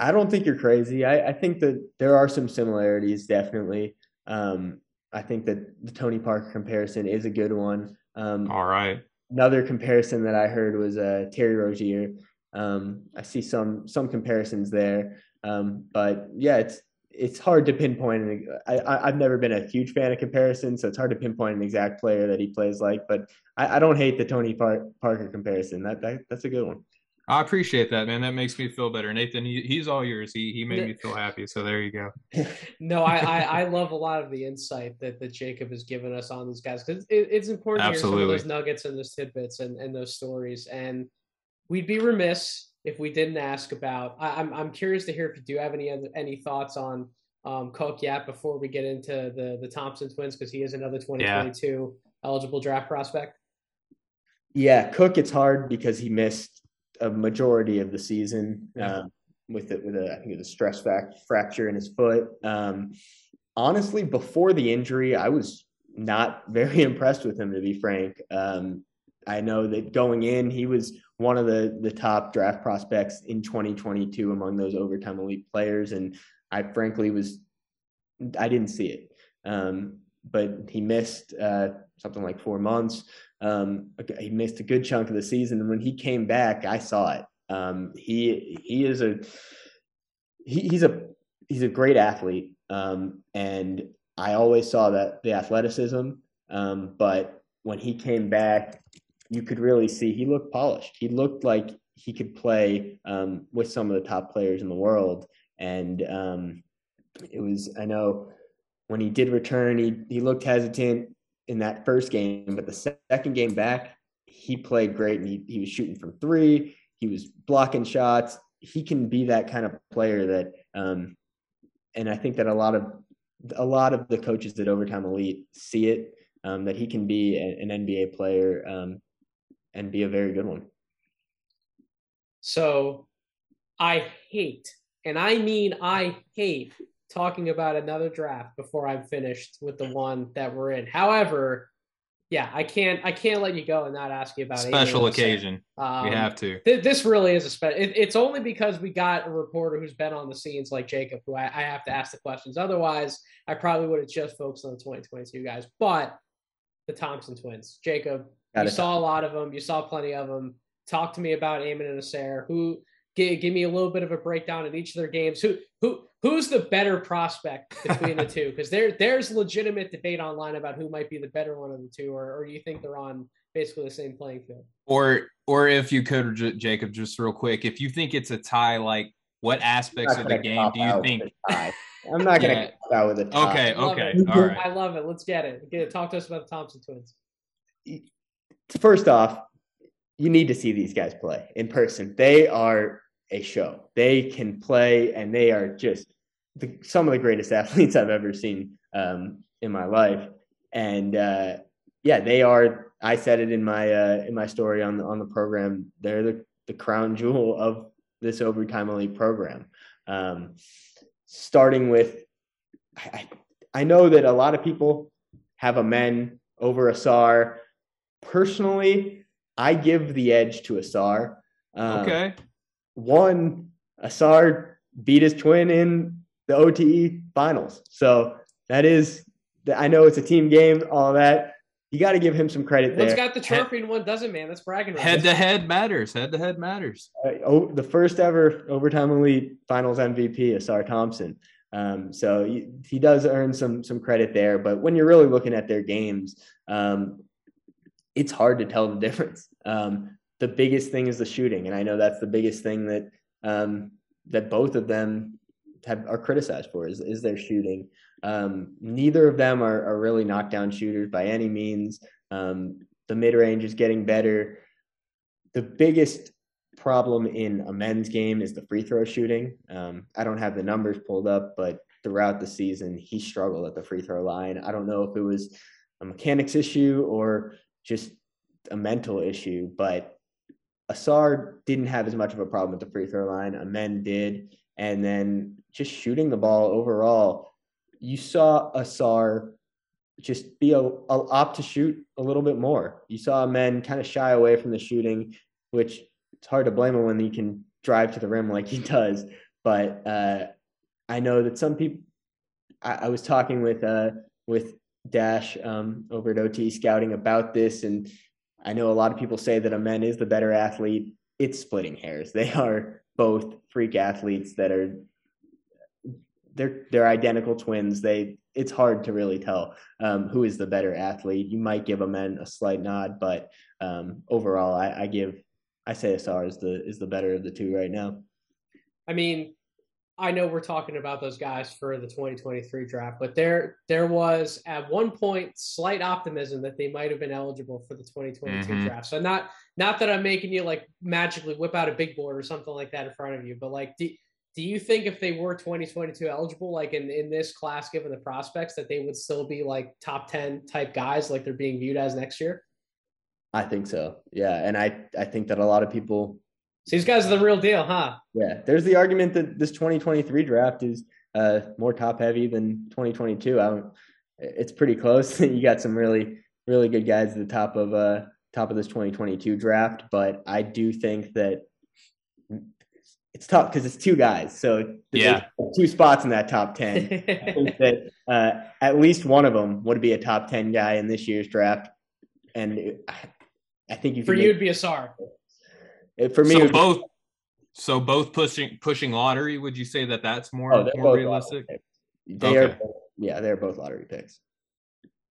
I don't think you're crazy. I, I think that there are some similarities, definitely. Um, I think that the Tony Parker comparison is a good one. Um, All right. Another comparison that I heard was uh, Terry Rozier. Um, I see some some comparisons there, um, but yeah, it's it's hard to pinpoint. I, I have never been a huge fan of comparison, so it's hard to pinpoint an exact player that he plays like. But I, I don't hate the Tony Par- Parker comparison. That, that that's a good one. I appreciate that, man. That makes me feel better. Nathan, he, he's all yours. He he made me feel happy. So there you go. no, I, I, I love a lot of the insight that that Jacob has given us on these guys because it, it's important Absolutely. to hear some of those nuggets and those tidbits and, and those stories. And we'd be remiss if we didn't ask about. I, am I'm, I'm curious to hear if you do have any any thoughts on um, Cook yet before we get into the the Thompson twins because he is another 2022 yeah. eligible draft prospect. Yeah, Cook. It's hard because he missed a majority of the season um, with it with a I think it was a stress fact, fracture in his foot. Um, honestly, before the injury, I was not very impressed with him to be frank. Um, I know that going in, he was one of the the top draft prospects in 2022 among those overtime elite players, and I frankly was I didn't see it. Um, but he missed uh, something like four months. Um, he missed a good chunk of the season, and when he came back, I saw it. Um, he he is a he, he's a he's a great athlete, um, and I always saw that the athleticism. Um, but when he came back, you could really see he looked polished. He looked like he could play um, with some of the top players in the world, and um, it was I know when he did return, he he looked hesitant in that first game, but the second game back, he played great and he, he was shooting from three. He was blocking shots. He can be that kind of player that, um, and I think that a lot of a lot of the coaches at Overtime Elite see it um, that he can be an NBA player um, and be a very good one. So, I hate, and I mean I hate talking about another draft before I'm finished with the one that we're in. However, yeah, I can't I can't let you go and not ask you about special occasion. Um, we have to. Th- this really is a special. It, it's only because we got a reporter who's been on the scenes like Jacob, who I, I have to ask the questions. Otherwise, I probably would have just focused on the 2022 guys. But the Thompson twins, Jacob, got you saw a lot of them. You saw plenty of them. Talk to me about Amen and Ausar. Who give, give me a little bit of a breakdown in each of their games. Who who who's the better prospect between the two? Because there there's legitimate debate online about who might be the better one of the two, or, or do you think they're on basically the same playing field? Or or if you could, Jacob, just real quick, if you think it's a tie, like what aspects of the game do you think? I'm not going to yeah. out with a tie. Okay, okay, all right. I love it. Let's get it. Get it. Talk to us about the Thompson twins. First off, you need to see these guys play in person. They are a show. They can play, and they are just the, some of the greatest athletes I've ever seen um, in my life. And uh, yeah, they are. I said it in my uh, in my story on the on the program. They're the the crown jewel of this overtime elite program. Um, starting with, I, I know that a lot of people have Amen over Ausar. Personally, I give the edge to Ausar. Um, okay. One, Ausar beat his twin in the OTE finals. So that is, I know it's a team game, all that. You got to give him some credit there. One's got the trophy and one doesn't, man. That's bragging. Head to head matters. Head to head matters. Uh, oh, the first ever overtime elite finals MVP, Ausar Thompson. Um, so he, he, does earn some some credit there. But when you're really looking at their games, um, it's hard to tell the difference. Um, the biggest thing is the shooting, and I know that's the biggest thing that um, that both of them have are criticized for is, is their shooting. Um, neither of them are, are really knockdown shooters by any means. Um, the mid range is getting better. The biggest problem in Amen's game is the free throw shooting. Um, I don't have the numbers pulled up, but throughout the season, he struggled at the free throw line. I don't know if it was a mechanics issue or just a mental issue, but Ausar didn't have as much of a problem with the free throw line. Amen did. And then just shooting the ball overall, you saw Ausar just be a, a, opt to shoot a little bit more. You saw men kind of shy away from the shooting, which it's hard to blame him when he can drive to the rim like he does. But uh, I know that some people. I, I was talking with uh, with Dash um, over at OT Scouting about this, and I know a lot of people say that Amen is the better athlete. It's splitting hairs. They are both freak athletes that are they're they're identical twins. They it's hard to really tell um, who is the better athlete. You might give Amen a slight nod, but um, overall, I, I, give I say Ausar is the is the better of the two right now. I mean, I know we're talking about those guys for the 2023 draft, but there there was at one point slight optimism that they might have been eligible for the 2022 mm-hmm. draft. So not not that I'm making you like magically whip out a big board or something like that in front of you, but like do, do you think if they were 2022 eligible, like in, in this class, given the prospects, that they would still be like top 10 type guys like they're being viewed as next year? I think so. Yeah. And I, I think that a lot of people so these guys are the real deal, huh? Yeah. There's the argument that this 2023 draft is uh, more top heavy than 2022. I don't, it's pretty close. you got some really, really good guys at the top of uh top of this 2022 draft, but I do think that it's tough because it's two guys. So yeah, two spots in that top 10. I think that uh, at least one of them would be a top 10 guy in this year's draft. And it, I think you for you would be Ausar. For me, so both. So both pushing pushing lottery. Would you say that that's more oh, more realistic? They okay. are, yeah, they're both lottery picks.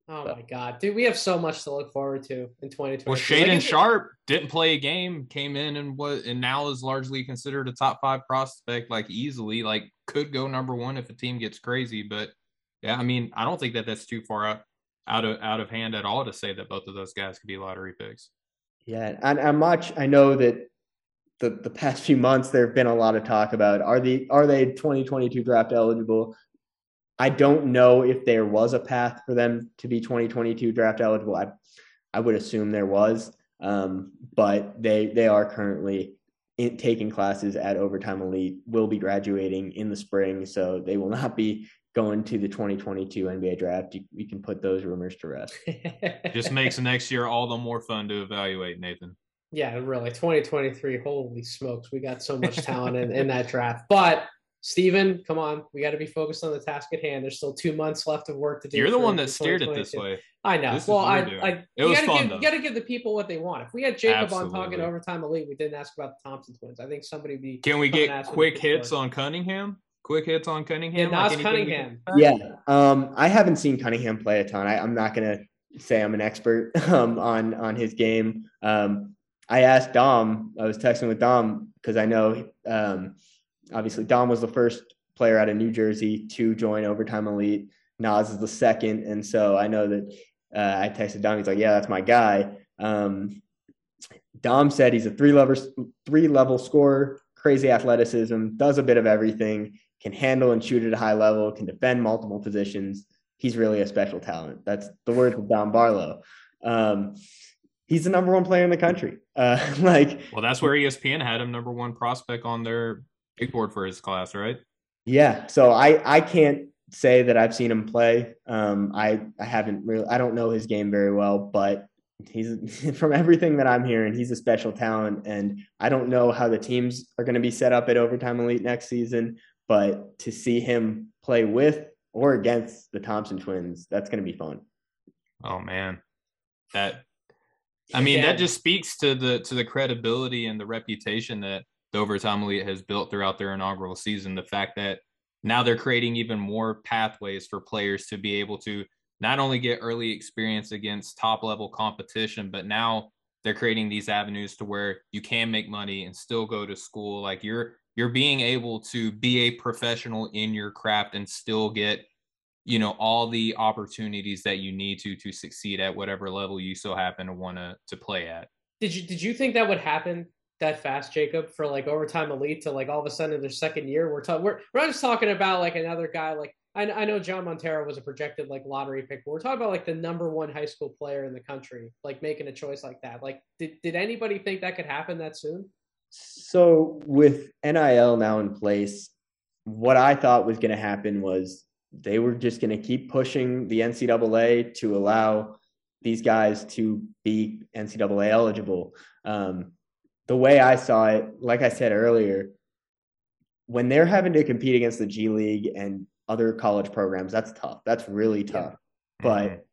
Oh my god, dude, we have so much to look forward to in 2020. Well, Shaedon Sharpe didn't play a game, came in and was and now is largely considered a top five prospect, like easily, like could go number one if a team gets crazy. But yeah, I mean, I don't think that that's too far out out of out of hand at all to say that both of those guys could be lottery picks. Yeah, and I'm much. I know that the the past few months there have been a lot of talk about are the are they 2022 draft eligible? I don't know if there was a path for them to be 2022 draft eligible. I I would assume there was, um, but they they are currently in, taking classes at Overtime Elite. Will be graduating in the spring, so they will not be going to the 2022 NBA draft, you, you can put those rumors to rest. Just makes next year all the more fun to evaluate, Nathan. Yeah, really. 2023. Holy smokes. We got so much talent in, in that draft. But Steven, come on. We got to be focused on the task at hand. There's still two months left of work to do. You're the one that steered it this way. I know. This well, I, I, it was gotta fun. give, though. you got to give the people what they want. If we had Jacob Absolutely. on talking overtime elite, we didn't ask about the Thompson twins. I think somebody would be. Can we get quick hits on Cunningham? Quick hits on Cunningham. Nas anything we Cunningham. Yeah, um, I haven't seen Cunningham play a ton. I, I'm not gonna say I'm an expert um, on on his game. Um, I asked Dom. I was texting with Dom because I know um, obviously Dom was the first player out of New Jersey to join Overtime Elite. Nas is the second, and so I know that uh, I texted Dom. He's like, "Yeah, that's my guy." Um, Dom said he's a three level three level scorer, crazy athleticism, does a bit of everything, can handle and shoot at a high level, can defend multiple positions. He's really a special talent. That's the words of Dom Barlow. Um, he's the number one player in the country. Uh, like, Well, that's where ESPN had him number one prospect on their big board for his class, right? yeah. So I I can't say that I've seen him play. Um, I I haven't really. I don't know his game very well, but he's from everything that I'm hearing, he's a special talent. And I don't know how the teams are going to be set up at Overtime Elite next season, but to see him play with or against the Thompson twins, that's going to be fun. Oh man, that I mean Yeah. that just speaks to the to the credibility and the reputation that Overtime Elite has built throughout their inaugural season. The fact that now they're creating even more pathways for players to be able to not only get early experience against top level competition, but now they're creating these avenues to where you can make money and still go to school. Like you're you're being able to be a professional in your craft and still get you know all the opportunities that you need to to succeed at whatever level you so happen to want to to play at Did you did you think that would happen that fast, Jacob, for like overtime elite to like all of a sudden in their second year? We're talking we're we're not just talking about like another guy like I, I know John Montero was a projected like lottery pick, but we're talking about like the number one high school player in the country, like making a choice like that. Like, did did anybody think that could happen that soon? So with NIL now in place, what I thought was going to happen was they were just going to keep pushing the NCAA to allow these guys to be NCAA eligible. Um, the way I saw it, like I said earlier, when they're having to compete against the G League and other college programs, that's tough. That's really tough. But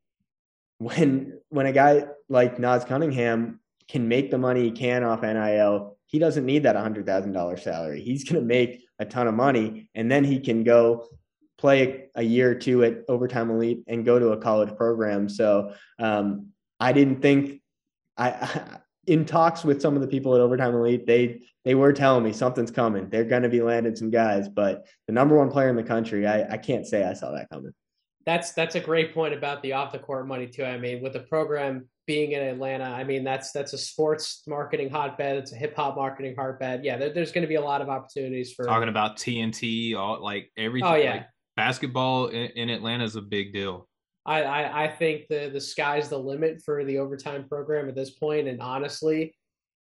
when when a guy like Nas Cunningham can make the money he can off NIL, he doesn't need that hundred thousand dollar salary. He's going to make a ton of money, and then he can go play a year or two at Overtime Elite and go to a college program. So um, I didn't think I. In talks with some of the people at Overtime Elite, they they were telling me something's coming. They're going to be landing some guys, but the number one player in the country, I, I can't say I saw that coming. That's that's a great point about the off the court money too. I mean, with the program being in Atlanta, I mean that's that's a sports marketing hotbed. It's a hip hop marketing hotbed. Yeah, there, there's going to be a lot of opportunities for. talking about TNT, all like everything. Oh, yeah. like, basketball in, in Atlanta is a big deal. I, I I think the the sky's the limit for the overtime program at this point. And honestly,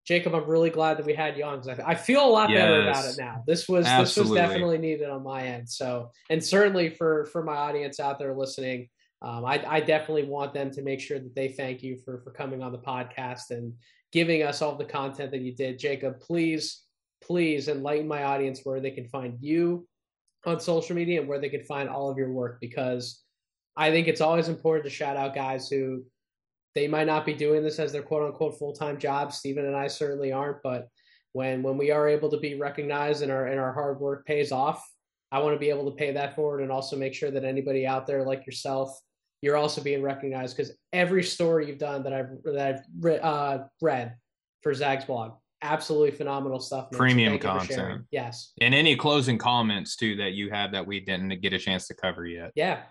Jacob, I'm really glad that we had you on because I, I feel a lot better about it now. This was this was definitely needed on my end. So, and certainly for for my audience out there listening, um, I I definitely want them to make sure that they thank you for for coming on the podcast and giving us all the content that you did. Jacob, please please enlighten my audience where they can find you on social media and where they can find all of your work because I think it's always important to shout out guys who they might not be doing this as their quote unquote full time job. Stephen and I certainly aren't, but when when we are able to be recognized and our and our hard work pays off, I want to be able to pay that forward and also make sure that anybody out there like yourself, you're also being recognized because every story you've done that I've that I've re- uh, read for Zag's blog, absolutely phenomenal stuff. Premium thank content. Yes. And any closing comments too that you have that we didn't get a chance to cover yet. Yeah.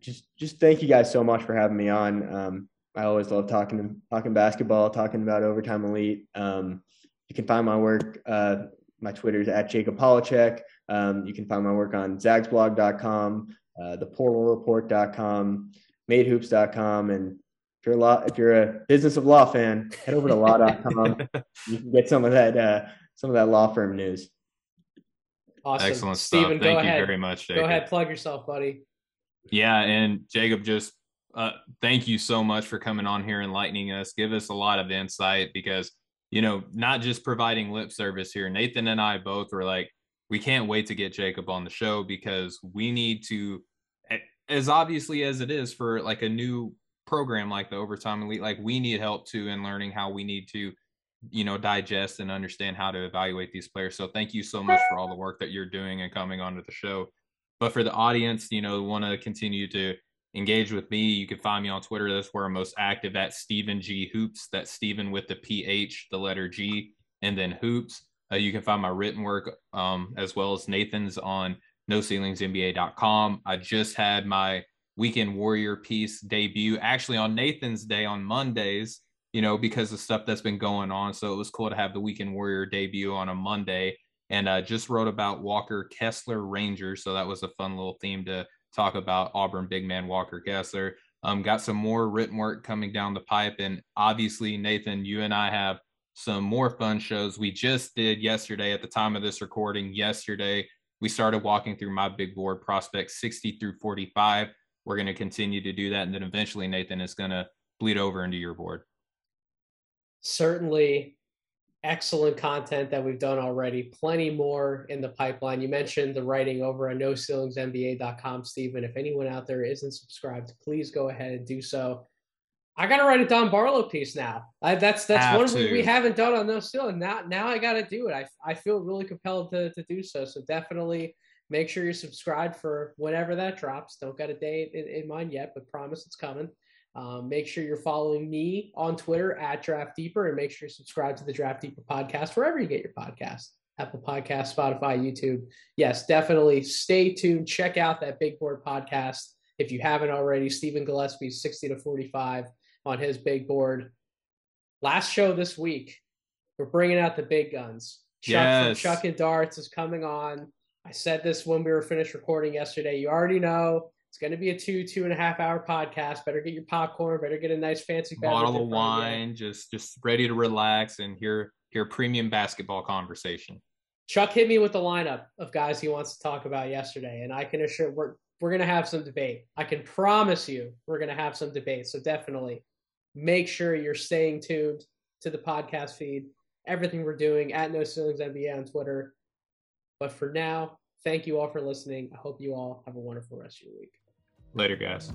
Just just thank you guys so much for having me on. Um, I always love talking talking basketball, talking about overtime elite. Um, you can find my work. Uh, my Twitter is at Jacob Polacheck. Um, you can find my work on zagsblog.com, uh, theportalreport.com, madehoops.com, and if you're a law, if you're a business of law fan, head over to law.com. you can get some of that uh, some of that law firm news. Awesome. Excellent Steven, stuff. Thank you ahead. very much, Jacob. Go ahead, plug yourself, buddy. Yeah, and Jacob, just uh, thank you so much for coming on here, enlightening us, give us a lot of insight because you know, not just providing lip service here. Nathan and I both were like, we can't wait to get Jacob on the show because we need to, as obviously as it is for like a new program like the Overtime Elite, like we need help too in learning how we need to, you know, digest and understand how to evaluate these players. So thank you so much for all the work that you're doing and coming onto the show. But for the audience, you know, want to continue to engage with me, you can find me on Twitter. That's where I'm most active at Stephen G Hoops. That's Stephen with the PH, the letter G, and then Hoops. Uh, you can find my written work um, as well as Nathan's on NoCeilingsNBA.com. I just had my Weekend Warrior piece debut actually on Nathan's Day on Mondays, you know, because of stuff that's been going on. So it was cool to have the Weekend Warrior debut on a Monday. And uh, just wrote about Walker Kessler Ranger. So that was a fun little theme to talk about Auburn big man Walker Kessler. Um, got some more written work coming down the pipe. And obviously, Nathan, you and I have some more fun shows. We just did yesterday at the time of this recording. Yesterday, we started walking through my big board prospects 60 through 45. We're going to continue to do that. And then eventually, Nathan is going to bleed over into your board. Certainly excellent content that we've done already. Plenty more in the pipeline. You mentioned the writing over at noceilingsnba.com, Stephen. If anyone out there isn't subscribed, please go ahead and do so. I got to write a Dom Barlow piece now. I, that's that's Have one we, we, haven't done on No Ceiling. Now now I got to do it. I I feel really compelled to to do so. So definitely make sure you're subscribed for whenever that drops. Don't got a date in, in mind yet, but promise it's coming. Um, make sure you're following me on Twitter at Draft Deeper and make sure you subscribe to the Draft Deeper podcast wherever you get your podcast Apple Podcast, Spotify, YouTube. Yes, definitely stay tuned. Check out that Big Board podcast if you haven't already. Stephen Gillespie's 60 to 45 on his big board. Last show this week, we're bringing out the big guns. Chuck yes. from Chuck and Darts is coming on. I said this when we were finished recording yesterday. You already know it's going to be a two, two and a half hour podcast. Better get your popcorn. Better get a nice fancy bottle of wine. Just, just ready to relax and hear hear premium basketball conversation. Chuck hit me with the lineup of guys he wants to talk about yesterday, and I can assure we're we're going to have some debate. I can promise you we're going to have some debate. So definitely make sure you're staying tuned to the podcast feed. Everything we're doing at No Ceilings NBA on Twitter. But for now, thank you all for listening. I hope you all have a wonderful rest of your week. Later, guys.